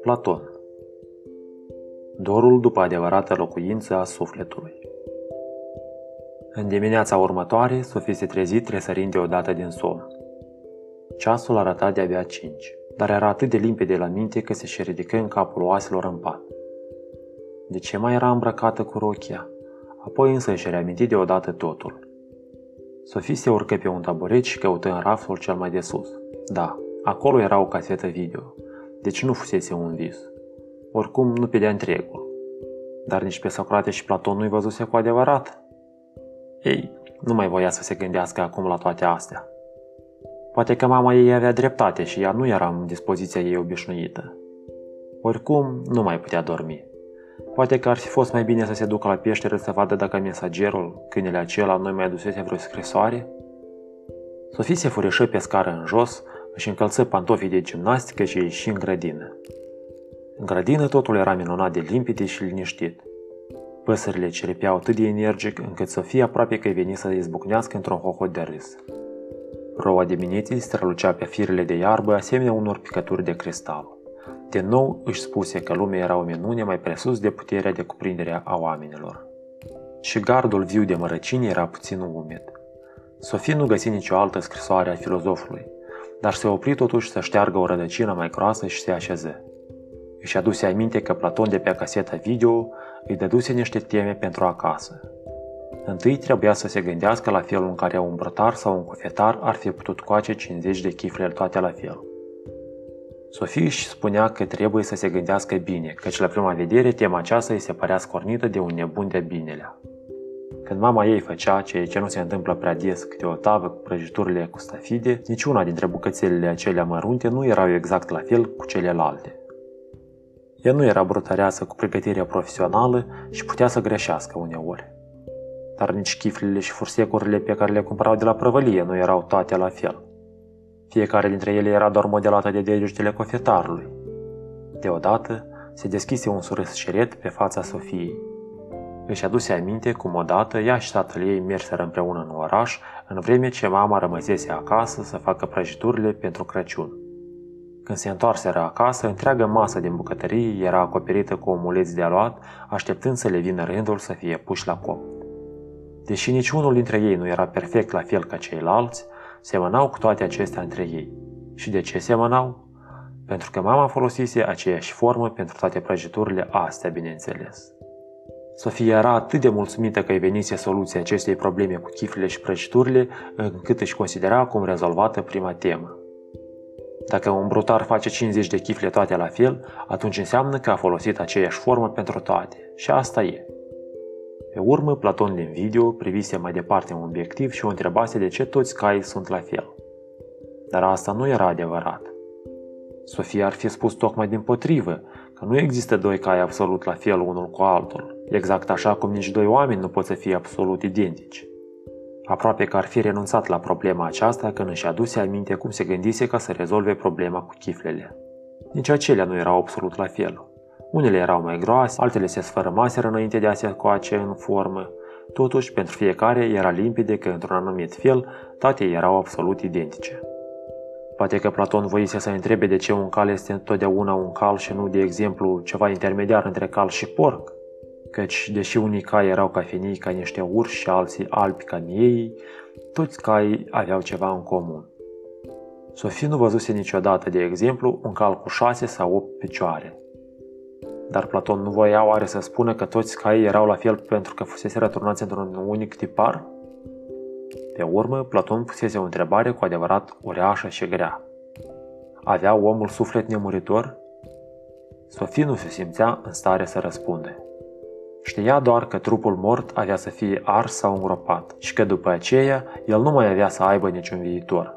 Platon Dorul după adevărată locuință a sufletului În dimineața următoare, Sofie se trezit tresărind deodată din somn. Ceasul arăta de-abia cinci, dar era atât de limpede la minte că se și ridică în capul oaselor în pat. De ce mai era îmbrăcată cu rochia? Apoi însă își reaminti deodată totul. Sofie se urcă pe un taburet și căută în raftul cel mai de sus. Da, acolo era o casetă video, deci nu fusese un vis. Oricum, nu pe de întregul. Dar nici pe Socrate și Platon nu-i văzuse cu adevărat. Ei, nu mai voia să se gândească acum la toate astea. Poate că mama ei avea dreptate și ea nu era în dispoziția ei obișnuită. Oricum, nu mai putea dormi. Poate că ar fi fost mai bine să se ducă la peșteră să vadă dacă mesagerul, câinele acela, nu mai adusese vreo scrisoare? Sofie se furișă pe scară în jos, își încălță pantofii de gimnastică și ieși în grădină. În grădină totul era minunat de limpede și liniștit. Păsările ciripeau atât de energic încât Sofia aproape că i veni să izbucnească într-un hohot de râs. Roa dimineții strălucea pe firele de iarbă asemenea unor picături de cristal. De nou își spuse că lumea era o minune mai presus de puterea de cuprindere a oamenilor. Și gardul viu de mărăcini era puțin umed. Sofie nu găsi nicio altă scrisoare a filozofului, dar se opri totuși să șteargă o rădăcină mai groasă și se așeze. Își aduse aminte că Platon de pe caseta video îi dăduse niște teme pentru acasă. Întâi trebuia să se gândească la felul în care un brătar sau un cufetar ar fi putut coace 50 de chifle toate la fel. Sofie își spunea că trebuie să se gândească bine, căci la prima vedere tema aceasta îi se părea scornită de un nebun de binelea. Când mama ei făcea, ceea ce nu se întâmplă prea des, câte o tavă cu prăjiturile cu stafide, niciuna dintre bucățelele acelea mărunte nu erau exact la fel cu celelalte. Ea nu era brutăreasă cu pregătirea profesională și putea să greșească uneori. Dar nici chiflele și fursecurile pe care le cumpărau de la prăvălie nu erau toate la fel. Fiecare dintre ele era doar modelată de degetele cofetarului. Deodată se deschise un surâs șeret pe fața Sofiei. Își aduse aminte cum odată ea și tatăl ei merseră împreună în oraș, în vreme ce mama rămăsese acasă să facă prăjiturile pentru Crăciun. Când se întoarseră acasă, întreaga masă din bucătărie era acoperită cu omuleți de aluat, așteptând să le vină rândul să fie puși la cop. Deși niciunul dintre ei nu era perfect la fel ca ceilalți, semănau cu toate acestea între ei. Și de ce semănau? Pentru că mama folosise aceeași formă pentru toate prăjiturile astea, bineînțeles. Sofia era atât de mulțumită că îi venise soluția acestei probleme cu chiflele și prăjiturile, încât își considera cum rezolvată prima temă. Dacă un brutar face 50 de chifle toate la fel, atunci înseamnă că a folosit aceeași formă pentru toate. Și asta e. Pe urmă, Platon din video privise mai departe un obiectiv și o întrebase de ce toți caii sunt la fel. Dar asta nu era adevărat. Sofia ar fi spus tocmai din potrivă, că nu există doi cai absolut la fel unul cu altul, exact așa cum nici doi oameni nu pot să fie absolut identici. Aproape că ar fi renunțat la problema aceasta când își aduse aminte cum se gândise ca să rezolve problema cu chiflele. Nici acelea nu erau absolut la fel. Unele erau mai groase, altele se sfărâmaseră înainte de a se coace în formă. Totuși, pentru fiecare era limpede că, într-un anumit fel, toate erau absolut identice. Poate că Platon voise să întrebe de ce un cal este întotdeauna un cal și nu, de exemplu, ceva intermediar între cal și porc. Căci, deși unii cai erau cafenii ca niște urși și alții albi ca miei, toți caii aveau ceva în comun. Sofie nu văzuse niciodată, de exemplu, un cal cu șase sau opt picioare. Dar Platon nu voia oare să spună că toți caii erau la fel pentru că fusese răturnați într-un unic tipar? Pe urmă, Platon pusese o întrebare cu adevărat ureașă și grea. Avea omul suflet nemuritor? Sofie nu se simțea în stare să răspunde. Știa doar că trupul mort avea să fie ars sau îngropat și că după aceea el nu mai avea să aibă niciun viitor.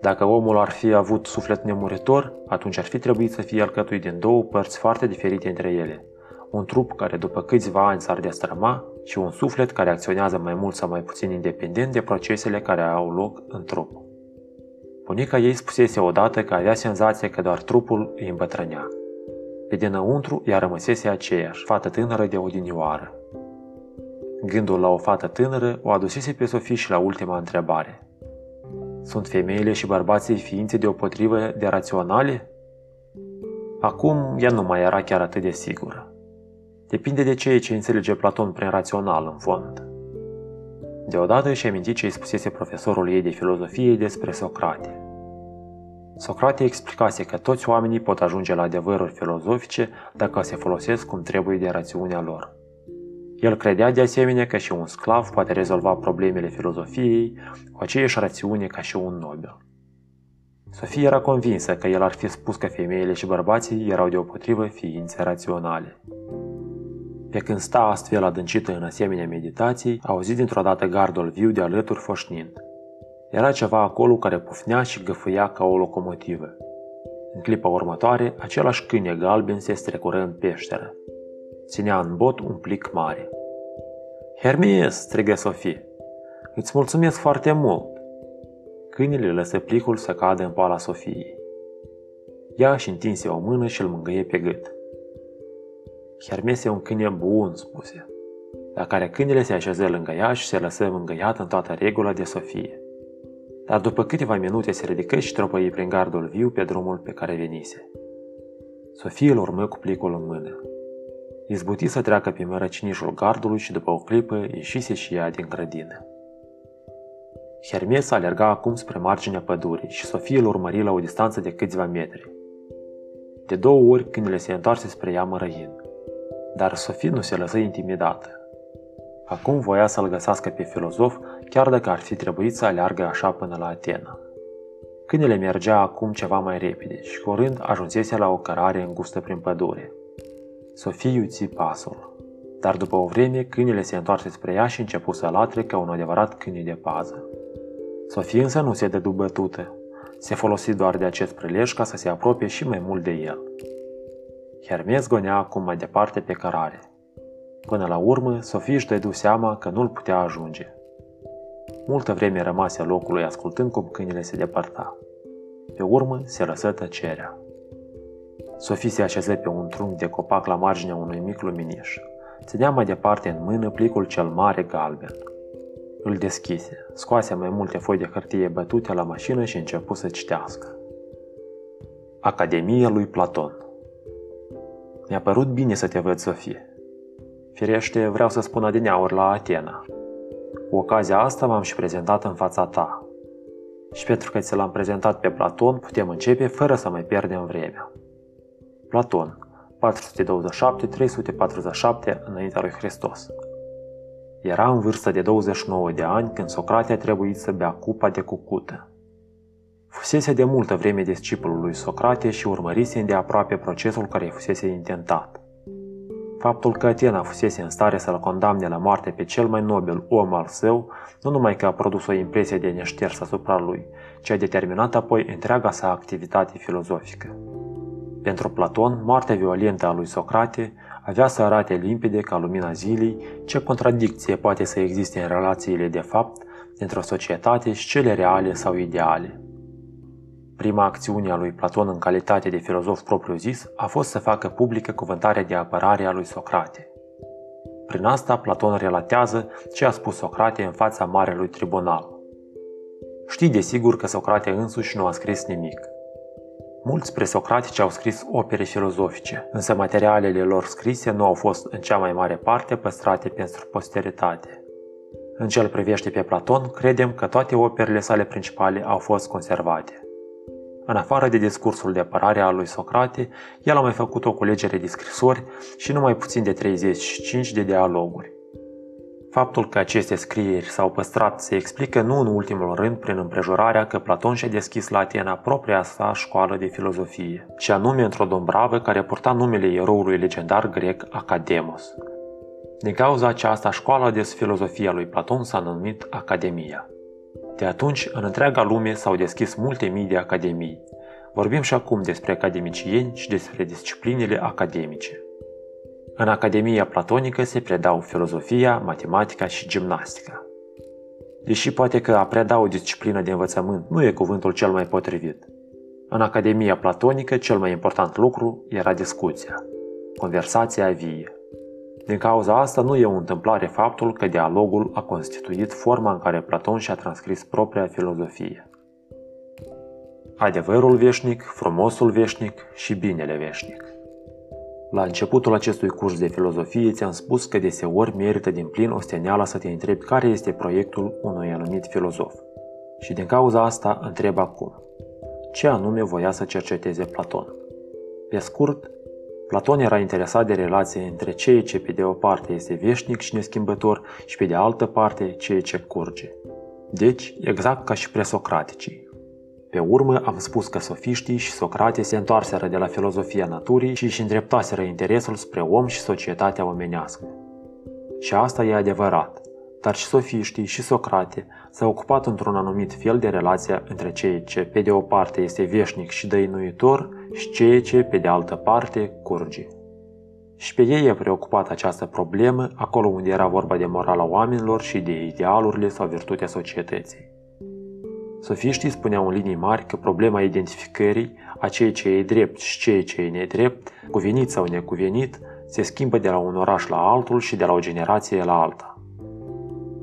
Dacă omul ar fi avut suflet nemuritor, atunci ar fi trebuit să fie alcătuit din două părți foarte diferite între ele. Un trup care după câțiva ani s-ar destrăma și un suflet care acționează mai mult sau mai puțin independent de procesele care au loc în trup. Bunica ei spusese odată că avea senzația că doar trupul îi îmbătrânea. Pe dinăuntru ea rămăsese aceeași, fată tânără de odinioară. Gândul la o fată tânără o adusese pe Sofie și la ultima întrebare – Sunt femeile și bărbații ființe deopotrivă de raționale? Acum ea nu mai era chiar atât de sigură. Depinde de ceea ce înțelege Platon prin rațional, în fond. Deodată își aminti ce îi spusese profesorul ei de filozofie despre Socrate. Socrate explicase că toți oamenii pot ajunge la adevăruri filozofice dacă se folosesc cum trebuie de rațiunea lor. El credea de asemenea că și un sclav poate rezolva problemele filozofiei cu aceeași rațiune ca și un nobel. Sofia era convinsă că el ar fi spus că femeile și bărbații erau deopotrivă ființe raționale. Pe când sta astfel adâncită în asemenea meditații, a auzit dintr-o dată gardul viu de alături foșnind. Era ceva acolo care pufnea și găfâia ca o locomotivă. În clipa următoare, același câine galben se strecură în peșteră. Ținea în bot un plic mare. Hermes, strigă Sofie. Îți mulțumesc foarte mult! Câinele lăsă plicul să cadă în pala Sofiei. Ea își întinse o mână și îl mângâie pe gât. Hermes e un câine bun, spuse, la care câinele se așeză lângă ea și se lăsă mângâiat în toată regula de Sofie. Dar după câteva minute se ridică și tropăi prin gardul viu pe drumul pe care venise. Sofie îl urmă cu plicul în mână. Izbuti să treacă pe mărăcinișul gardului și după o clipă ieșise și ea din grădină. Hermes alerga acum spre marginea pădurii și Sofie îl urmări la o distanță de câțiva metri. De două ori câinele se întoarse spre ea mărăind, dar Sofie nu se lăsă intimidată. Acum voia să-l găsească pe filozof, chiar dacă ar fi trebuit să aleargă așa până la Atena. Câinele mergea acum ceva mai repede și curând ajunsese la o cărare îngustă prin pădure. Sofie iuți pasul, dar după o vreme câinele se întoarse spre ea și începu să latre ca un adevărat câine de pază. Sofie însă nu se dădu bătută. Se folosi doar de acest prilej ca să se apropie și mai mult de el. Hermes gonea acum mai departe pe cărare. Până la urmă, Sofie își dădu seama că nu-l putea ajunge. Multă vreme rămase locului ascultând cum câinele se depărta. Pe urmă se lăsă tăcerea. Sofie se așeză pe un trunchi de copac la marginea unui mic luminiș. Ținea mai departe în mână plicul cel mare galben. Îl deschise, scoase mai multe foi de hârtie bătute la mașină și începu să citească. Academia lui Platon Mi-a părut bine să te văd, Sofie. Firește, vreau să spun adineauri la Atena. Cu ocazia asta m-am și prezentat în fața ta. Și pentru că ți l-am prezentat pe Platon, putem începe fără să mai pierdem vremea. Platon, 427-347 înaintea lui Hristos. Era în vârstă de 29 de ani când Socrate a trebuit să bea cupa de cucută. Fusese de multă vreme discipolul lui Socrate și urmărise îndeaproape procesul care îi fusese intentat. Faptul că Atena fusese în stare să-l condamne la moarte pe cel mai nobil om al său, nu numai că a produs o impresie de neșters asupra lui, ci a determinat apoi întreaga sa activitate filozofică. Pentru Platon, moartea violentă a lui Socrate avea să arate limpede ca lumina zilei ce contradicție poate să existe în relațiile de fapt dintre o societate și cele reale sau ideale. Prima acțiune a lui Platon în calitate de filozof propriu-zis a fost să facă publică cuvântarea de apărare a lui Socrate. Prin asta, Platon relatează ce a spus Socrate în fața Marelui Tribunal. Știi de sigur că Socrate însuși nu a scris nimic – Mulți presocratici au scris opere filozofice, însă materialele lor scrise nu au fost în cea mai mare parte păstrate pentru posteritate. În cel privește pe Platon, credem că toate operele sale principale au fost conservate. În afară de discursul de apărare al lui Socrate, el a mai făcut o culegere de scrisori și numai puțin de 35 de dialoguri. Faptul că aceste scrieri s-au păstrat se explică nu în ultimul rând prin împrejurarea că Platon și-a deschis la Atena propria sa școală de filozofie, și anume într-o dombravă care purta numele eroului legendar grec Academos. Din cauza aceasta, școala de filozofie a lui Platon s-a numit Academia. De atunci, în întreaga lume s-au deschis multe mii de academii. Vorbim și acum despre academicieni și despre disciplinele academice. În Academia Platonică se predau filozofia, matematica și gimnastica. Deși poate că a preda o disciplină de învățământ nu e cuvântul cel mai potrivit. În Academia Platonică cel mai important lucru era discuția, conversația vie. Din cauza asta nu e o întâmplare faptul că dialogul a constituit forma în care Platon și-a transcris propria filozofie. adevărul veșnic, frumosul veșnic și binele veșnic. La începutul acestui curs de filozofie ți-am spus că deseori merită din plin osteneala să te întrebi care este proiectul unui anumit filozof. Și din cauza asta întreb acum. Ce anume voia să cerceteze Platon? Pe scurt, Platon era interesat de relație între ceea ce pe de o parte este veșnic și neschimbător și pe de altă parte ceea ce curge. Deci, exact ca și presocraticii. Pe urmă am spus că sofiștii și Socrate se întoarseră de la filozofia naturii și își îndreptaseră interesul spre om și societatea omenească. Și asta e adevărat, dar și sofiștii și Socrate s-au ocupat într-un anumit fel de relația între ceea ce pe de o parte este veșnic și dăinuitor și ceea ce pe de altă parte curge. Și pe ei a preocupat această problemă acolo unde era vorba de morala oamenilor și de idealurile sau virtutea societății. Sofiștii spuneau în linii mari că problema identificării a ceea ce e drept și ceea ce e nedrept, cuvenit sau necuvenit, se schimbă de la un oraș la altul și de la o generație la alta.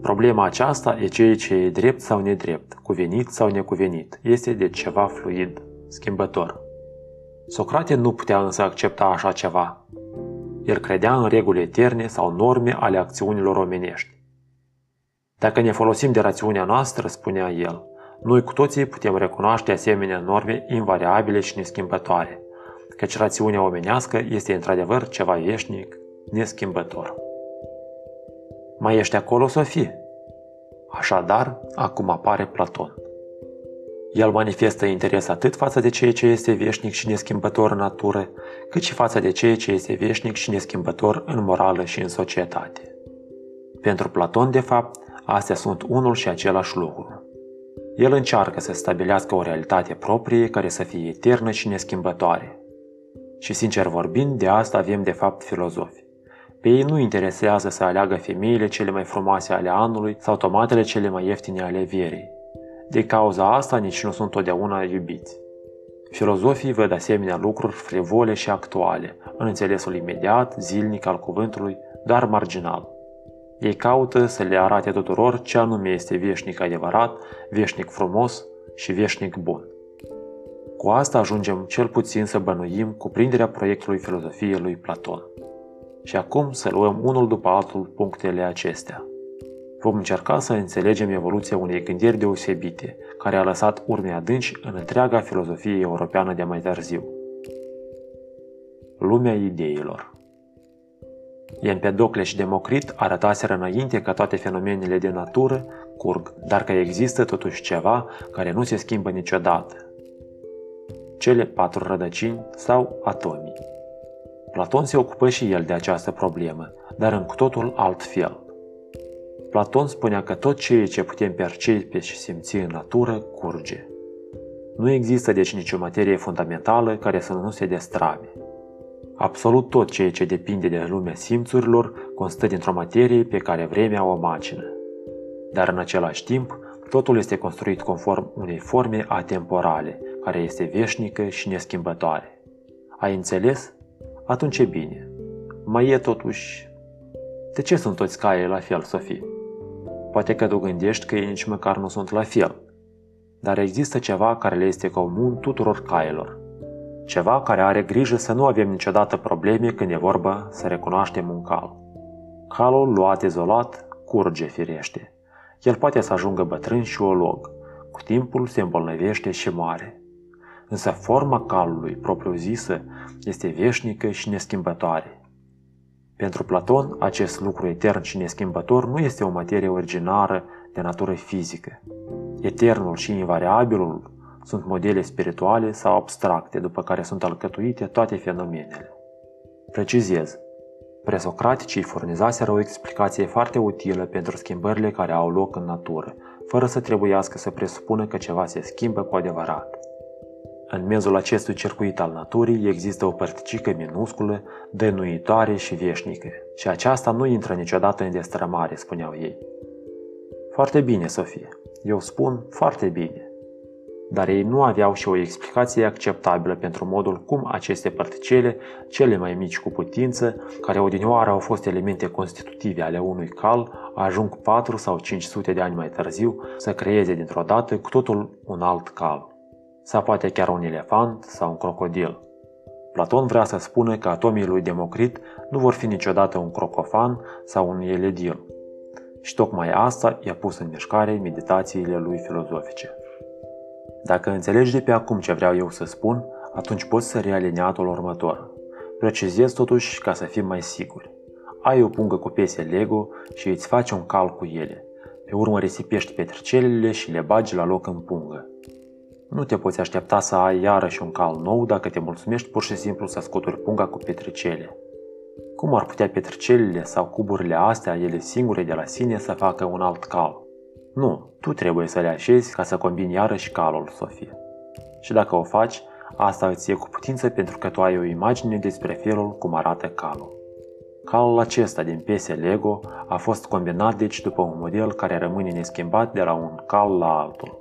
Problema aceasta e ceea ce e drept sau nedrept, cuvenit sau necuvenit, este de ceva fluid, schimbător. Socrate nu putea însă accepta așa ceva. El credea în reguli eterne sau norme ale acțiunilor omenești. Dacă ne folosim de rațiunea noastră, spunea el, noi cu toții putem recunoaște asemenea norme invariabile și neschimbătoare, căci rațiunea omenească este într-adevăr ceva veșnic, neschimbător. Mai ești acolo, Sofie? Așadar, acum apare Platon. El manifestă interes atât față de ceea ce este veșnic și neschimbător în natură, cât și față de ceea ce este veșnic și neschimbător în morală și în societate. Pentru Platon, de fapt, astea sunt unul și același lucru. El încearcă să stabilească o realitate proprie care să fie eternă și neschimbătoare. Și sincer vorbind, de asta avem de fapt filozofi. Pe ei nu interesează să aleagă femeile cele mai frumoase ale anului sau tomatele cele mai ieftine ale vierii. De cauza asta nici nu sunt totdeauna iubiți. Filozofii văd asemenea lucruri frivole și actuale, în înțelesul imediat, zilnic al cuvântului, dar marginal. Ei caută să le arate tuturor ce anume este veșnic adevărat, veșnic frumos și veșnic bun. Cu asta ajungem cel puțin să bănuim cuprinderea proiectului filozofiei lui Platon. Și acum să luăm unul după altul punctele acestea. Vom încerca să înțelegem evoluția unei gândiri deosebite, care a lăsat urme adânci în întreaga filozofie europeană de mai târziu. Lumea ideilor Empedocle și Democrit arătaseră înainte că toate fenomenele de natură curg, dar că există totuși ceva care nu se schimbă niciodată. Cele patru rădăcini sau atomii. Platon se ocupă și el de această problemă, dar în cu totul alt fel. Platon spunea că tot ceea ce putem percepe și simți în natură curge. Nu există deci nicio materie fundamentală care să nu se destrame. Absolut tot ceea ce depinde de lumea simțurilor constă dintr-o materie pe care vremea o macină. Dar în același timp, totul este construit conform unei forme atemporale, care este veșnică și neschimbătoare. Ai înțeles? Atunci e bine. Mai e totuși... De ce sunt toți caii la fel, Sofie? Poate că tu gândești că ei nici măcar nu sunt la fel. Dar există ceva care le este comun tuturor cailor – ceva care are grijă să nu avem niciodată probleme când e vorba să recunoaștem un cal. Calul luat izolat curge firește. El poate să ajungă bătrân și olog. Cu timpul se îmbolnăvește și moare. Însă forma calului propriu-zisă este veșnică și neschimbătoare. Pentru Platon, acest lucru etern și neschimbător nu este o materie originară de natură fizică. Eternul și invariabilul sunt modele spirituale sau abstracte după care sunt alcătuite toate fenomenele. Precizez. Presocraticii furnizaseră o explicație foarte utilă pentru schimbările care au loc în natură, fără să trebuiască să presupună că ceva se schimbă cu adevărat. În mezul acestui circuit al naturii există o părticică minusculă, dănuitoare și veșnică, și aceasta nu intră niciodată în destrămare, spuneau ei. Foarte bine, Sofie. Eu spun foarte bine dar ei nu aveau și o explicație acceptabilă pentru modul cum aceste particele, cele mai mici cu putință, care odinioară au fost elemente constitutive ale unui cal, ajung 4 sau 500 de ani mai târziu să creeze dintr-o dată cu totul un alt cal. sau poate chiar un elefant sau un crocodil. Platon vrea să spună că atomii lui Democrit nu vor fi niciodată un crocofan sau un eledil. Și tocmai asta i-a pus în mișcare meditațiile lui filozofice. Dacă înțelegi de pe acum ce vreau eu să spun, atunci poți să realiniatul următor. Precizez totuși ca să fim mai siguri. Ai o pungă cu piese Lego și îți faci un cal cu ele. Pe urmă risipești petrcelele și le bagi la loc în pungă. Nu te poți aștepta să ai iarăși un cal nou dacă te mulțumești pur și simplu să scoturi punga cu petricele. Cum ar putea petricelele sau cuburile astea, ele singure de la sine, să facă un alt cal? Nu, tu trebuie să le așezi ca să combini iarăși calul, Sofie. Și dacă o faci, asta îți e cu putință pentru că tu ai o imagine despre felul cum arată calul. Calul acesta din piese Lego a fost combinat deci după un model care rămâne neschimbat de la un cal la altul.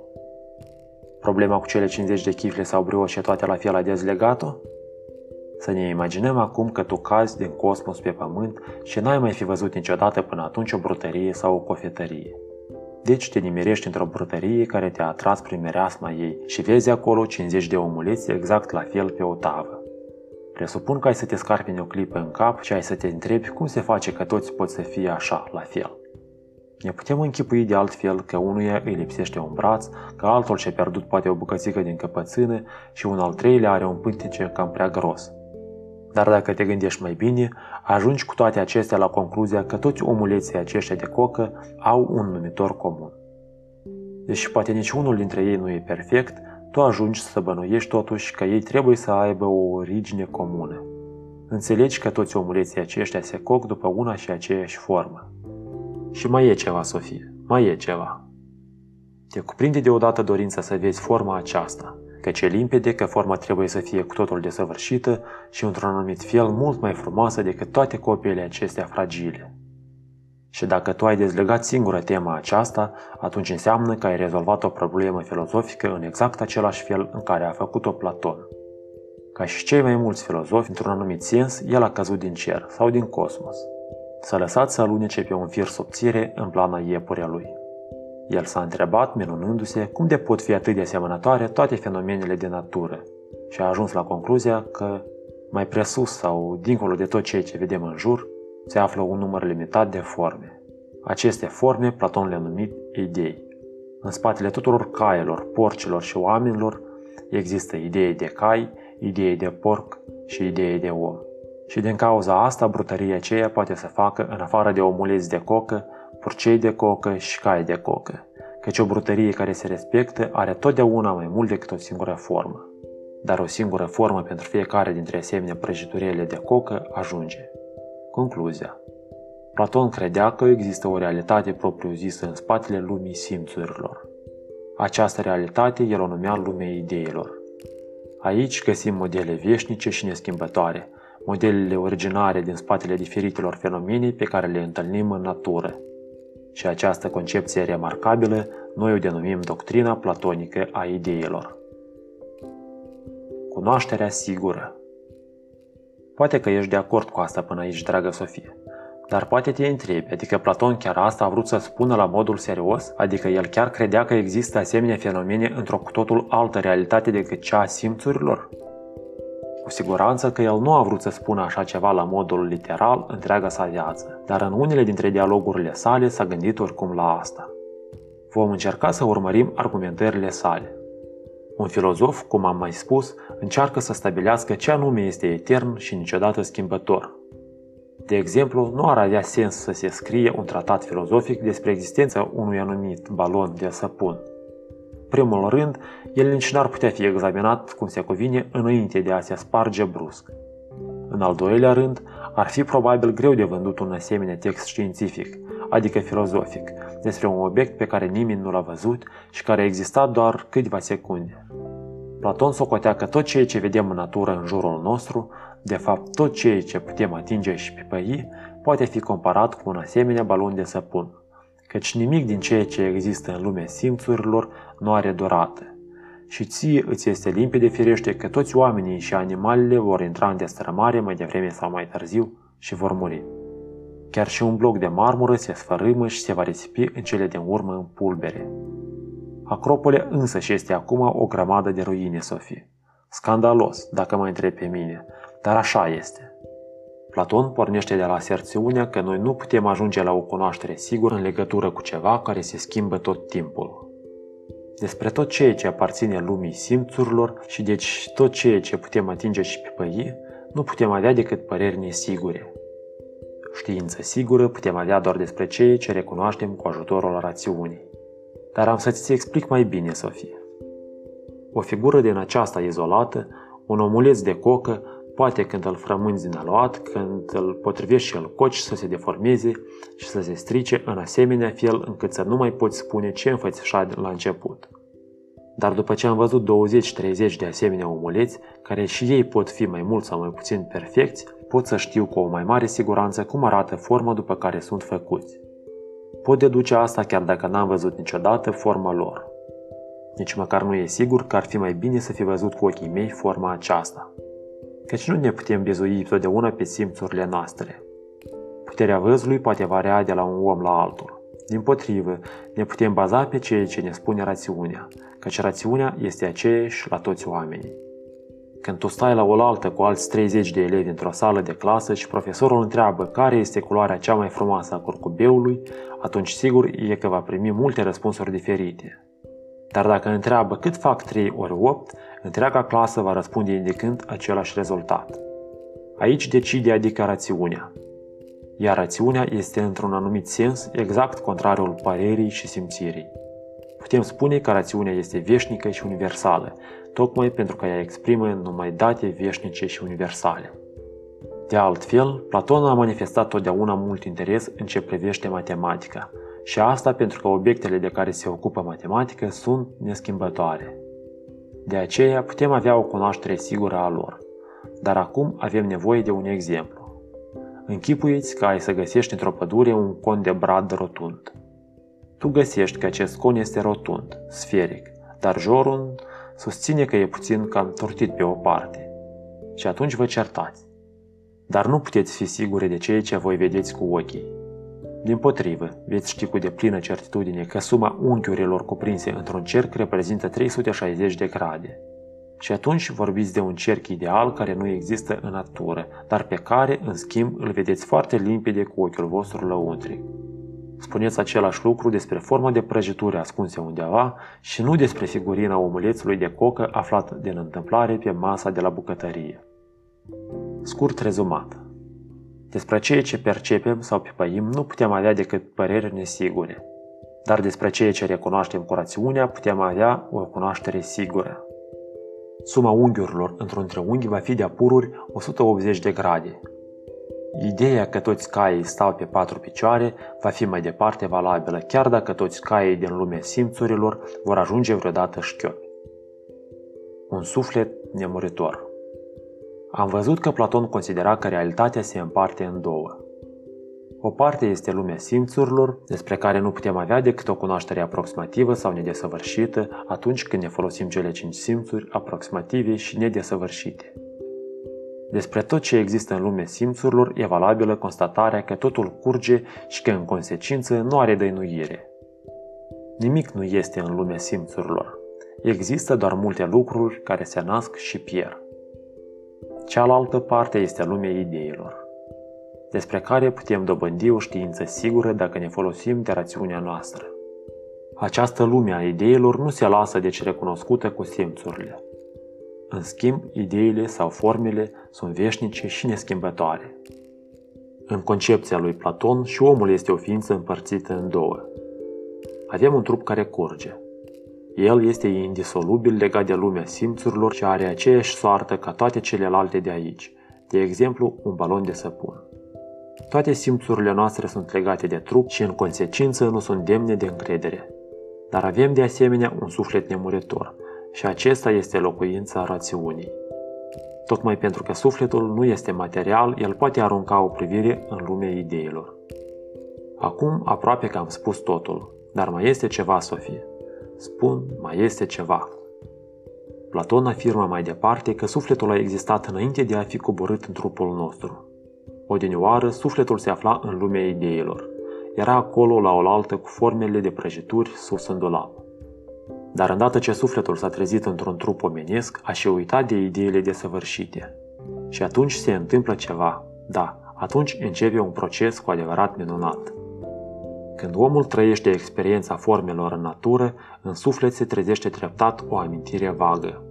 Problema cu cele 50 de chifle sau brioșe toate la fel a dezlegat-o? Să ne imaginăm acum că tu cazi din cosmos pe pământ și n-ai mai fi văzut niciodată până atunci o brutărie sau o cofetărie. Deci te nimerești într-o brutărie care te-a atras prin mereasma ei și vezi acolo 50 de omuleți exact la fel pe o tavă. Presupun că ai să te scarpini o clipă în cap și ai să te întrebi cum se face că toți pot să fie așa, la fel. Ne putem închipui de altfel că unuia îi lipsește un braț, că altul și-a pierdut poate o bucățică din căpățână și un al treilea are un pântece cam prea gros. Dar dacă te gândești mai bine, ajungi cu toate acestea la concluzia că toți omuleții aceștia de cocă au un numitor comun. Deși poate niciunul dintre ei nu e perfect, tu ajungi să bănuiești totuși că ei trebuie să aibă o origine comună. Înțelegi că toți omuleții aceștia se coc după una și aceeași formă. Și mai e ceva, Sofie, mai e ceva. Te cuprinde deodată dorința să vezi forma aceasta, căci e limpede că forma trebuie să fie cu totul desăvârșită și într-un anumit fel mult mai frumoasă decât toate copiile acestea fragile. Și dacă tu ai dezlegat singură tema aceasta, atunci înseamnă că ai rezolvat o problemă filozofică în exact același fel în care a făcut-o Platon. Ca și cei mai mulți filozofi, într-un anumit sens, el a căzut din cer sau din cosmos. S-a lăsat să alunece pe un fir subțire în plana iepurea lui. El s-a întrebat, minunându-se, cum de pot fi atât de asemănătoare toate fenomenele de natură și a ajuns la concluzia că, mai presus sau dincolo de tot ceea ce vedem în jur, se află un număr limitat de forme. Aceste forme Platon le-a numit idei. În spatele tuturor cailor, porcilor și oamenilor există idei de cai, idei de porc și idei de om. Și din cauza asta, brutăria aceea poate să facă, în afară de omuleți de cocă, purcei de cocă și cai de cocă, căci o brutărie care se respectă are totdeauna mai mult decât o singură formă. Dar o singură formă pentru fiecare dintre asemenea prăjiturele de cocă ajunge. Concluzia Platon credea că există o realitate propriu-zisă în spatele lumii simțurilor. Această realitate el o numea lumea ideilor. Aici găsim modele veșnice și neschimbătoare, modelele originare din spatele diferitelor fenomene pe care le întâlnim în natură. Și această concepție remarcabilă noi o denumim doctrina platonică a ideilor. Cunoașterea sigură Poate că ești de acord cu asta până aici, dragă Sofie. Dar poate te întrebi, adică Platon chiar asta a vrut să spună la modul serios? Adică el chiar credea că există asemenea fenomene într-o cu totul altă realitate decât cea a simțurilor? Cu siguranță că el nu a vrut să spună așa ceva la modul literal întreaga sa viață, dar în unele dintre dialogurile sale s-a gândit oricum la asta. Vom încerca să urmărim argumentările sale. Un filozof, cum am mai spus, încearcă să stabilească ce anume este etern și niciodată schimbător. De exemplu, nu ar avea sens să se scrie un tratat filozofic despre existența unui anumit balon de săpun, primul rând, el nici n-ar putea fi examinat cum se cuvine înainte de a se sparge brusc. În al doilea rând, ar fi probabil greu de vândut un asemenea text științific, adică filozofic, despre un obiect pe care nimeni nu l-a văzut și care a existat doar câteva secunde. Platon socotea că tot ceea ce vedem în natură în jurul nostru, de fapt tot ceea ce putem atinge și pipăi, poate fi comparat cu un asemenea balon de săpun căci nimic din ceea ce există în lumea simțurilor nu are durată. Și ție îți este limpede firește că toți oamenii și animalele vor intra în destrămare mai devreme sau mai târziu și vor muri. Chiar și un bloc de marmură se sfărâmă și se va risipi în cele din urmă în pulbere. Acropole însă și este acum o grămadă de ruine, Sofie. Scandalos, dacă mă întreb pe mine, dar așa este. Platon pornește de la aserțiunea că noi nu putem ajunge la o cunoaștere sigură în legătură cu ceva care se schimbă tot timpul. Despre tot ceea ce aparține lumii simțurilor și deci tot ceea ce putem atinge și pipăi, nu putem avea decât păreri nesigure. Știință sigură putem avea doar despre ceea ce recunoaștem cu ajutorul rațiunii. Dar am să-ți explic mai bine, Sofie. O figură din aceasta izolată, un omuleț de cocă, poate când îl frămânzi din aluat, când îl potrivești și îl coci să se deformeze și să se strice în asemenea fel încât să nu mai poți spune ce înfățișa la început. Dar după ce am văzut 20-30 de asemenea omuleți, care și ei pot fi mai mult sau mai puțin perfecți, pot să știu cu o mai mare siguranță cum arată forma după care sunt făcuți. Pot deduce asta chiar dacă n-am văzut niciodată forma lor. Nici măcar nu e sigur că ar fi mai bine să fi văzut cu ochii mei forma aceasta. Căci nu ne putem bizui totdeauna pe simțurile noastre. Puterea văzului poate varia de la un om la altul. Din potrivă, ne putem baza pe ceea ce ne spune rațiunea, căci rațiunea este aceeași la toți oamenii. Când tu stai la oaltă cu alți 30 de elevi într-o sală de clasă și profesorul întreabă care este culoarea cea mai frumoasă a curcubeului, atunci sigur e că va primi multe răspunsuri diferite. Dar dacă întreabă cât fac 3 ori 8, întreaga clasă va răspunde indicând același rezultat. Aici decide adică rațiunea. Iar rațiunea este într-un anumit sens exact contrariul părerii și simțirii. Putem spune că rațiunea este veșnică și universală, tocmai pentru că ea exprimă numai date veșnice și universale. De altfel, Platon a manifestat totdeauna mult interes în ce privește matematica, și asta pentru că obiectele de care se ocupă matematica sunt neschimbătoare. De aceea putem avea o cunoaștere sigură a lor. Dar acum avem nevoie de un exemplu. Închipuiți că ai să găsești într-o pădure un con de brad rotund. Tu găsești că acest con este rotund, sferic, dar jorul susține că e puțin cam tortit pe o parte. Și atunci vă certați. Dar nu puteți fi sigure de ceea ce voi vedeți cu ochii. Din potrivă, veți ști cu deplină certitudine că suma unghiurilor cuprinse într-un cerc reprezintă 360 de grade. Și atunci vorbiți de un cerc ideal care nu există în natură, dar pe care, în schimb, îl vedeți foarte limpede cu ochiul vostru lăuntric. Spuneți același lucru despre forma de prăjituri ascunse undeva și nu despre figurina omulețului de cocă aflat din întâmplare pe masa de la bucătărie. Scurt rezumat. Despre ceea ce percepem sau pipăim nu putem avea decât păreri nesigure. Dar despre ceea ce recunoaștem cu rațiunea putem avea o cunoaștere sigură. Suma unghiurilor într-un triunghi va fi de apururi 180 de grade, Ideea că toți caii stau pe patru picioare va fi mai departe valabilă, chiar dacă toți caii din lumea simțurilor vor ajunge vreodată șchiopi. Un suflet nemuritor Am văzut că Platon considera că realitatea se împarte în două. O parte este lumea simțurilor, despre care nu putem avea decât o cunoaștere aproximativă sau nedesăvârșită atunci când ne folosim cele cinci simțuri aproximative și nedesăvârșite. Despre tot ce există în lumea simțurilor e valabilă constatarea că totul curge și că în consecință nu are dăinuire. Nimic nu este în lumea simțurilor. Există doar multe lucruri care se nasc și pierd. Cealaltă parte este lumea ideilor, despre care putem dobândi o știință sigură dacă ne folosim de rațiunea noastră. Această lume a ideilor nu se lasă deci recunoscută cu simțurile. În schimb, ideile sau formele sunt veșnice și neschimbătoare. În concepția lui Platon și omul este o ființă împărțită în două. Avem un trup care curge. El este indisolubil legat de lumea simțurilor și are aceeași soartă ca toate celelalte de aici, de exemplu un balon de săpun. Toate simțurile noastre sunt legate de trup și în consecință nu sunt demne de încredere. Dar avem de asemenea un suflet nemuritor, și acesta este locuința rațiunii. Tocmai pentru că sufletul nu este material, el poate arunca o privire în lumea ideilor. Acum aproape că am spus totul, dar mai este ceva, Sofie. Spun, mai este ceva. Platon afirmă mai departe că sufletul a existat înainte de a fi coborât în trupul nostru. Odinioară, sufletul se afla în lumea ideilor. Era acolo la oaltă cu formele de prăjituri sus în dulap. Dar îndată ce sufletul s-a trezit într-un trup omenesc, a și uitat de ideile desăvârșite. Și atunci se întâmplă ceva, da, atunci începe un proces cu adevărat minunat. Când omul trăiește experiența formelor în natură, în suflet se trezește treptat o amintire vagă.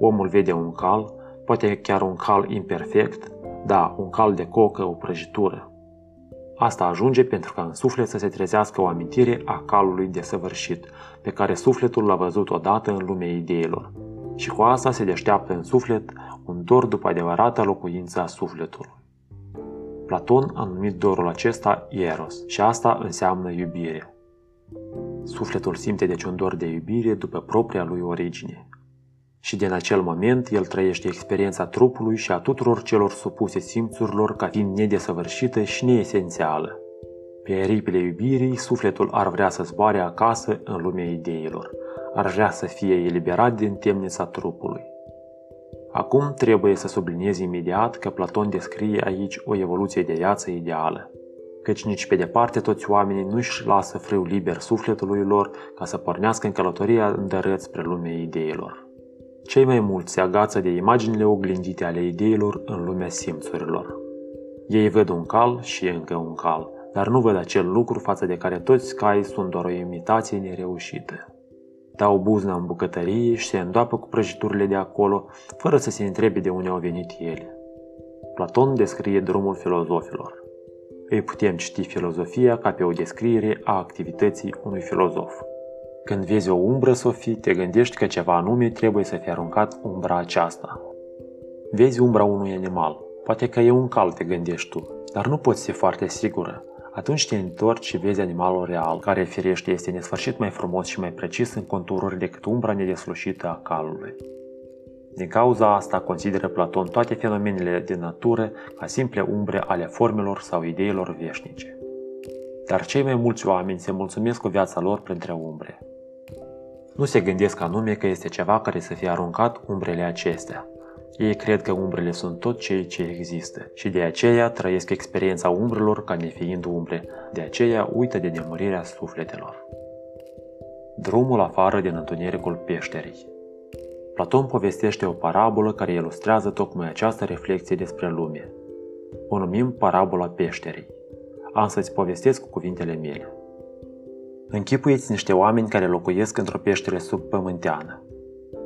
Omul vede un cal, poate chiar un cal imperfect, da, un cal de cocă, o prăjitură. Asta ajunge pentru ca în suflet să se trezească o amintire a calului desăvârșit, pe care sufletul l-a văzut odată în lumea ideilor. Și cu asta se deșteaptă în suflet un dor după adevărata locuință a sufletului. Platon a numit dorul acesta Eros și asta înseamnă iubire. Sufletul simte deci un dor de iubire după propria lui origine. Și din acel moment el trăiește experiența trupului și a tuturor celor supuse simțurilor ca fiind nedesăvârșită și neesențială. Pe aripile iubirii, sufletul ar vrea să zboare acasă în lumea ideilor, ar vrea să fie eliberat din temnița trupului. Acum trebuie să subliniez imediat că Platon descrie aici o evoluție de viață ideală, căci nici pe departe toți oamenii nu își lasă frâu liber sufletului lor ca să pornească în călătoria îndărât spre lumea ideilor. Cei mai mulți se agață de imaginile oglindite ale ideilor în lumea simțurilor. Ei văd un cal și încă un cal, dar nu văd acel lucru față de care toți caii sunt doar o imitație nereușită dau buzna în bucătărie și se îndoapă cu prăjiturile de acolo, fără să se întrebe de unde au venit ele. Platon descrie drumul filozofilor. Îi putem citi filozofia ca pe o descriere a activității unui filozof. Când vezi o umbră, Sofie, te gândești că ceva anume trebuie să fie aruncat umbra aceasta. Vezi umbra unui animal. Poate că e un cal, te gândești tu, dar nu poți fi foarte sigură. Atunci te întorci și vezi animalul real, care firește este nesfârșit mai frumos și mai precis în contururi decât umbra nedeslușită a calului. Din cauza asta consideră Platon toate fenomenele din natură ca simple umbre ale formelor sau ideilor veșnice. Dar cei mai mulți oameni se mulțumesc cu viața lor printre umbre. Nu se gândesc anume că este ceva care să fie aruncat umbrele acestea, ei cred că umbrele sunt tot ceea ce există și de aceea trăiesc experiența umbrelor ca nefiind umbre, de aceea uită de nemurirea sufletelor. Drumul afară din întunericul peșterii Platon povestește o parabolă care ilustrează tocmai această reflexie despre lume. O numim parabola peșterii. Am să-ți povestesc cu cuvintele mele. Închipuiți niște oameni care locuiesc într-o peștere subpământeană.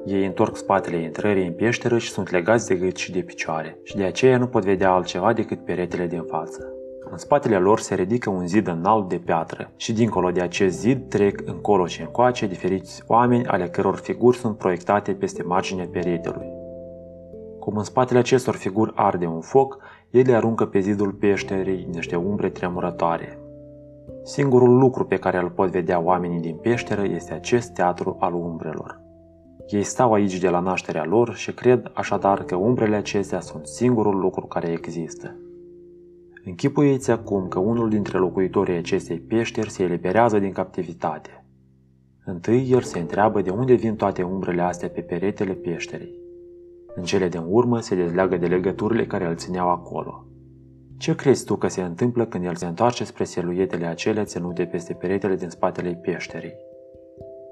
Ei întorc spatele intrării în peșteră și sunt legați de gât și de picioare și de aceea nu pot vedea altceva decât peretele din față. În spatele lor se ridică un zid înalt de piatră și dincolo de acest zid trec încolo și încoace diferiți oameni ale căror figuri sunt proiectate peste marginea peretelui. Cum în spatele acestor figuri arde un foc, ele aruncă pe zidul peșterii niște umbre tremurătoare. Singurul lucru pe care îl pot vedea oamenii din peșteră este acest teatru al umbrelor. Ei stau aici de la nașterea lor și cred așadar că umbrele acestea sunt singurul lucru care există. Închipuiți acum că unul dintre locuitorii acestei peșteri se eliberează din captivitate. Întâi el se întreabă de unde vin toate umbrele astea pe peretele peșterii. În cele din urmă se dezleagă de legăturile care îl țineau acolo. Ce crezi tu că se întâmplă când el se întoarce spre siluetele acelea ținute peste peretele din spatele peșterii?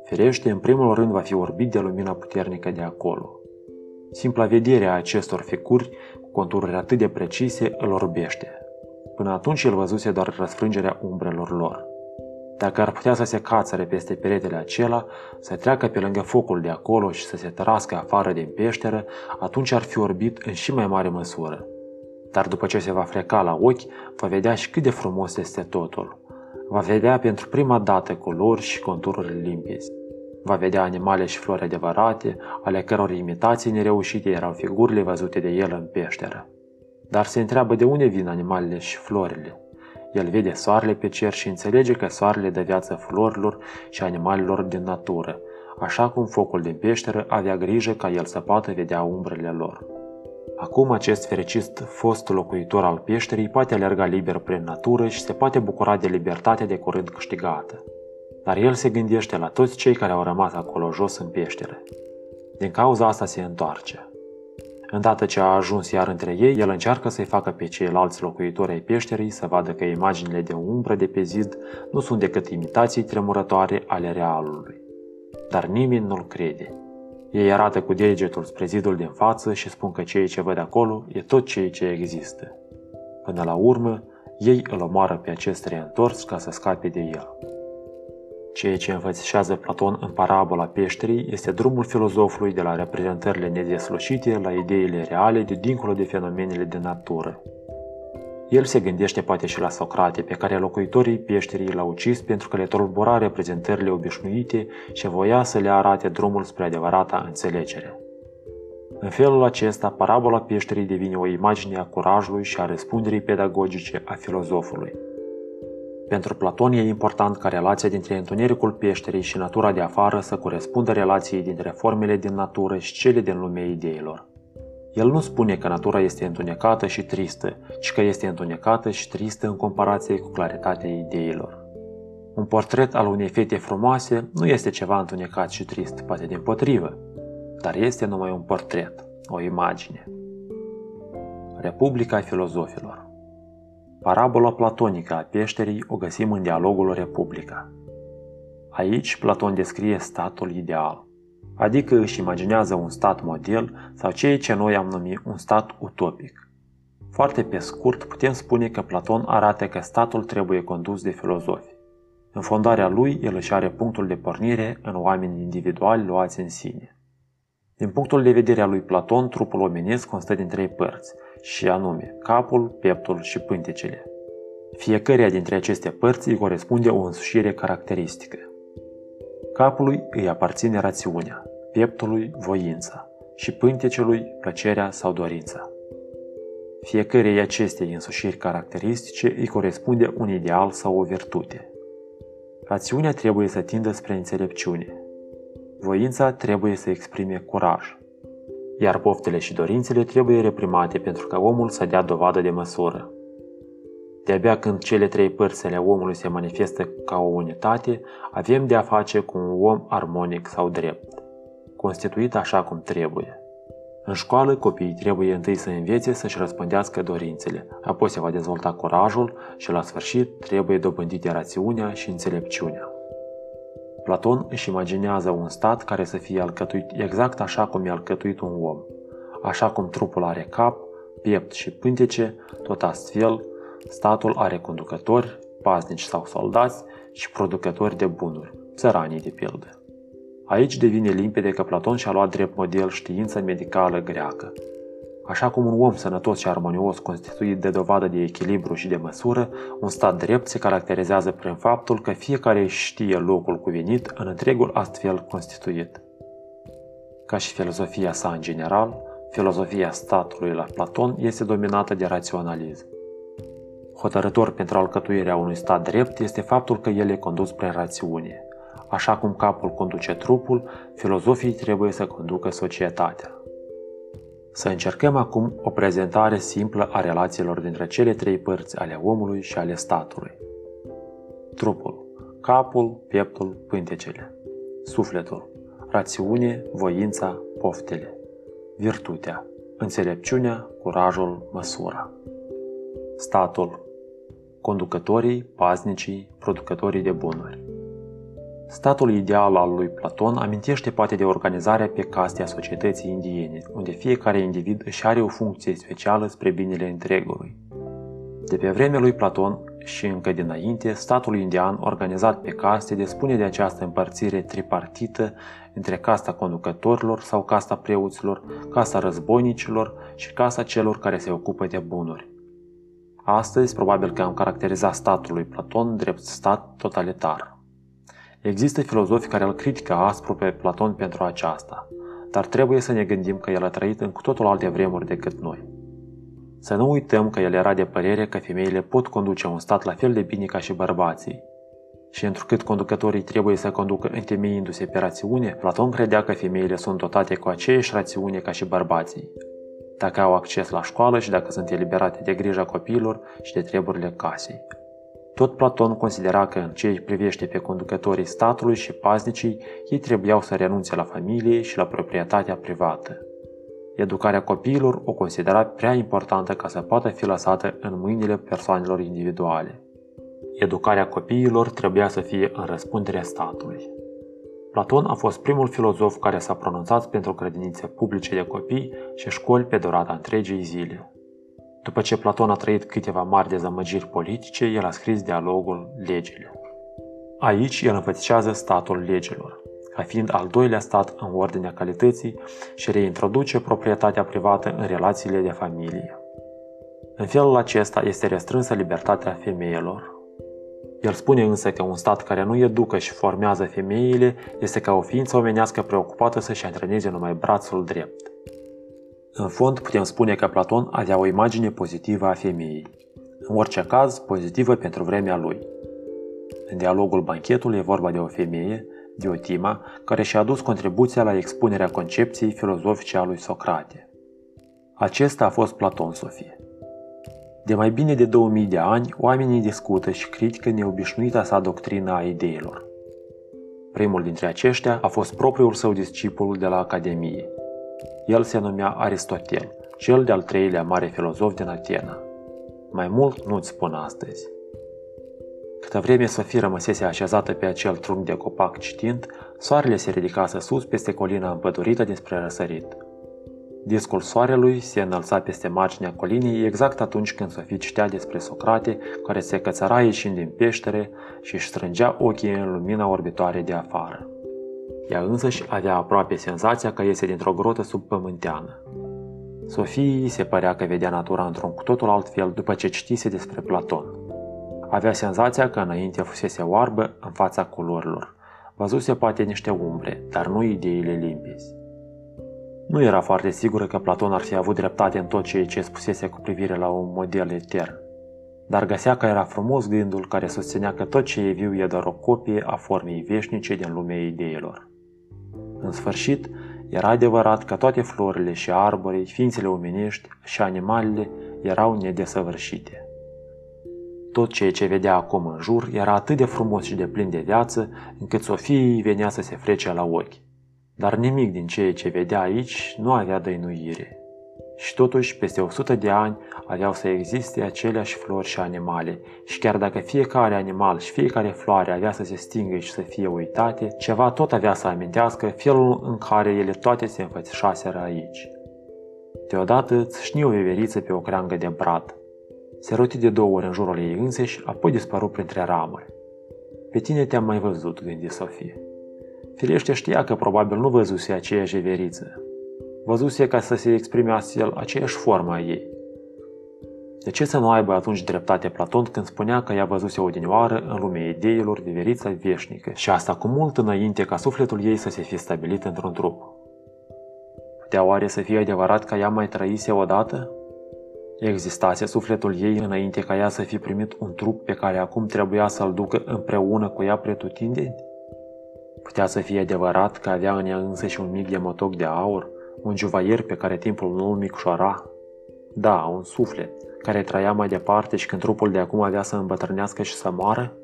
Firește, în primul rând va fi orbit de lumina puternică de acolo. Simpla vedere a acestor figuri cu contururi atât de precise îl orbește. Până atunci el văzuse doar răsfrângerea umbrelor lor. Dacă ar putea să se cațăre peste peretele acela, să treacă pe lângă focul de acolo și să se tărască afară din peșteră, atunci ar fi orbit în și mai mare măsură. Dar după ce se va freca la ochi, va vedea și cât de frumos este totul. Va vedea pentru prima dată culori și contururi limpezi. Va vedea animale și flori adevărate, ale căror imitații nereușite erau figurile văzute de el în peșteră. Dar se întreabă de unde vin animalele și florile. El vede soarele pe cer și înțelege că soarele dă viață florilor și animalelor din natură, așa cum focul din peșteră avea grijă ca el să poată vedea umbrele lor. Acum acest fericit fost locuitor al peșterii poate alerga liber prin natură și se poate bucura de libertate de curând câștigată dar el se gândește la toți cei care au rămas acolo jos în peșteră. Din cauza asta se întoarce. Îndată ce a ajuns iar între ei, el încearcă să-i facă pe ceilalți locuitori ai peșterii să vadă că imaginile de umbră de pe zid nu sunt decât imitații tremurătoare ale realului. dar nimeni nu-l crede. Ei arată cu degetul spre zidul din față și spun că ceea ce văd acolo e tot ceea ce există. Până la urmă, ei îl omoară pe acest reîntors ca să scape de el. Ceea ce învățișează Platon în parabola peșterii este drumul filozofului de la reprezentările nedeslușite la ideile reale de dincolo de fenomenele de natură. El se gândește poate și la Socrate, pe care locuitorii peșterii l-au ucis pentru că le tulbura reprezentările obișnuite și voia să le arate drumul spre adevărata înțelegere. În felul acesta, parabola peșterii devine o imagine a curajului și a răspunderii pedagogice a filozofului. Pentru Platon e important ca relația dintre întunericul peșterii și natura de afară să corespundă relației dintre formele din natură și cele din lumea ideilor. El nu spune că natura este întunecată și tristă, ci că este întunecată și tristă în comparație cu claritatea ideilor. Un portret al unei fete frumoase nu este ceva întunecat și trist, poate din potrivă, dar este numai un portret, o imagine. Republica filozofilor Parabola platonică a peșterii o găsim în dialogul Republica. Aici Platon descrie statul ideal, adică își imaginează un stat model sau ceea ce noi am numit un stat utopic. Foarte pe scurt, putem spune că Platon arată că statul trebuie condus de filozofi. În fondarea lui, el își are punctul de pornire în oameni individuali luați în sine. Din punctul de vedere al lui Platon, trupul omenesc constă din trei părți, și anume capul, pieptul și pântecele. Fiecare dintre aceste părți îi corespunde o însușire caracteristică. Capului îi aparține rațiunea, pieptului voința și pântecelui plăcerea sau dorința. Fiecare acestei însușiri caracteristice îi corespunde un ideal sau o virtute. Rațiunea trebuie să tindă spre înțelepciune. Voința trebuie să exprime curaj. Iar poftele și dorințele trebuie reprimate pentru ca omul să dea dovadă de măsură. De-abia când cele trei părți ale omului se manifestă ca o unitate, avem de a face cu un om armonic sau drept, constituit așa cum trebuie. În școală, copiii trebuie întâi să învețe să-și răspândească dorințele, apoi se va dezvolta curajul și la sfârșit trebuie dobândite rațiunea și înțelepciunea. Platon își imaginează un stat care să fie alcătuit exact așa cum e alcătuit un om. Așa cum trupul are cap, piept și pântece, tot astfel, statul are conducători, paznici sau soldați și producători de bunuri, țăranii de pildă. Aici devine limpede că Platon și-a luat drept model știința medicală greacă. Așa cum un om sănătos și armonios constituit de dovadă de echilibru și de măsură, un stat drept se caracterizează prin faptul că fiecare știe locul cuvenit în întregul astfel constituit. Ca și filozofia sa în general, filozofia statului la Platon este dominată de raționalism. Hotărător pentru alcătuirea unui stat drept este faptul că el e condus prin rațiune. Așa cum capul conduce trupul, filozofii trebuie să conducă societatea. Să încercăm acum o prezentare simplă a relațiilor dintre cele trei părți ale omului și ale statului. Trupul, capul, pieptul, pântecele. Sufletul, rațiune, voința, poftele. Virtutea, înțelepciunea, curajul, măsura. Statul, conducătorii, paznicii, producătorii de bunuri. Statul ideal al lui Platon amintește poate de organizarea pe caste a societății indiene, unde fiecare individ își are o funcție specială spre binele întregului. De pe vremea lui Platon și încă dinainte, statul indian organizat pe caste dispune de această împărțire tripartită între casta conducătorilor sau casta preoților, casta războinicilor și casa celor care se ocupă de bunuri. Astăzi, probabil că am caracterizat statul lui Platon drept stat totalitar. Există filozofi care îl critică aspru pe Platon pentru aceasta, dar trebuie să ne gândim că el a trăit în cu totul alte vremuri decât noi. Să nu uităm că el era de părere că femeile pot conduce un stat la fel de bine ca și bărbații. Și întrucât conducătorii trebuie să conducă întemeiindu-se pe rațiune, Platon credea că femeile sunt dotate cu aceeași rațiune ca și bărbații. Dacă au acces la școală și dacă sunt eliberate de grija copiilor și de treburile casei. Tot Platon considera că în ce privește pe conducătorii statului și paznicii, ei trebuiau să renunțe la familie și la proprietatea privată. Educarea copiilor o considera prea importantă ca să poată fi lăsată în mâinile persoanelor individuale. Educarea copiilor trebuia să fie în răspunderea statului. Platon a fost primul filozof care s-a pronunțat pentru credințe publice de copii și școli pe durata întregii zile. După ce Platon a trăit câteva mari dezamăgiri politice, el a scris dialogul Legile. Aici el înfățișează statul legilor, ca fiind al doilea stat în ordinea calității și reintroduce proprietatea privată în relațiile de familie. În felul acesta este restrânsă libertatea femeilor. El spune însă că un stat care nu educă și formează femeile este ca o ființă omenească preocupată să-și antreneze numai brațul drept. În fond, putem spune că Platon avea o imagine pozitivă a femeii. În orice caz, pozitivă pentru vremea lui. În dialogul banchetului e vorba de o femeie, Diotima, care și-a adus contribuția la expunerea concepției filozofice a lui Socrate. Acesta a fost Platon Sofie. De mai bine de 2000 de ani, oamenii discută și critică neobișnuita sa doctrină a ideilor. Primul dintre aceștia a fost propriul său discipol de la Academie. El se numea Aristotel, cel de-al treilea mare filozof din Atena. Mai mult nu-ți spun astăzi. Câtă vreme Sofie rămăsese așezată pe acel trunchi de copac citind, soarele se ridicase sus peste colina împădurită despre răsărit. Discul soarelui se înălța peste marginea colinii exact atunci când Sofie citea despre Socrate, care se cățăra ieșind din peștere și își strângea ochii în lumina orbitoare de afară. Ea însăși avea aproape senzația că iese dintr-o grotă subpământeană. Sofie se părea că vedea natura într-un cu totul alt fel după ce citise despre Platon. Avea senzația că înainte fusese oarbă în fața culorilor. Văzuse poate niște umbre, dar nu ideile limpezi. Nu era foarte sigură că Platon ar fi avut dreptate în tot ceea ce spusese cu privire la un model etern. Dar găsea că era frumos gândul care susținea că tot ce e viu e doar o copie a formei veșnice din lumea ideilor. În sfârșit, era adevărat că toate florile și arborii, ființele omenești și animalele erau nedesăvârșite. Tot ceea ce vedea acum în jur era atât de frumos și de plin de viață, încât Sofiei venea să se frece la ochi. Dar nimic din ceea ce vedea aici nu avea dăinuire. Și totuși, peste 100 de ani, aveau să existe aceleași flori și animale, și chiar dacă fiecare animal și fiecare floare avea să se stingă și să fie uitate, ceva tot avea să amintească felul în care ele toate se înfățișaseră aici. Deodată țâșni o veveriță pe o creangă de brad. Se roti de două ori în jurul ei înseși, apoi dispăru printre ramuri. Pe tine te-am mai văzut, gândi Sofie. Firește știa că probabil nu văzuse aceeași veveriță. Văzuse ca să se exprime astfel aceeași formă a ei. De ce să nu aibă atunci dreptate Platon când spunea că ea văzuse odinioară în lumea ideilor veverița veșnică și asta cu mult înainte ca sufletul ei să se fi stabilit într-un trup? Putea oare să fie adevărat că ea mai trăise odată? Existase sufletul ei înainte ca ea să fi primit un trup pe care acum trebuia să-l ducă împreună cu ea pretutindeni? Putea să fie adevărat că avea în ea însă și un mic motoc de aur, un juvaier pe care timpul nu îl micșora? Da, un suflet, care trăia mai departe și când trupul de acum avea să îmbătrânească și să moară?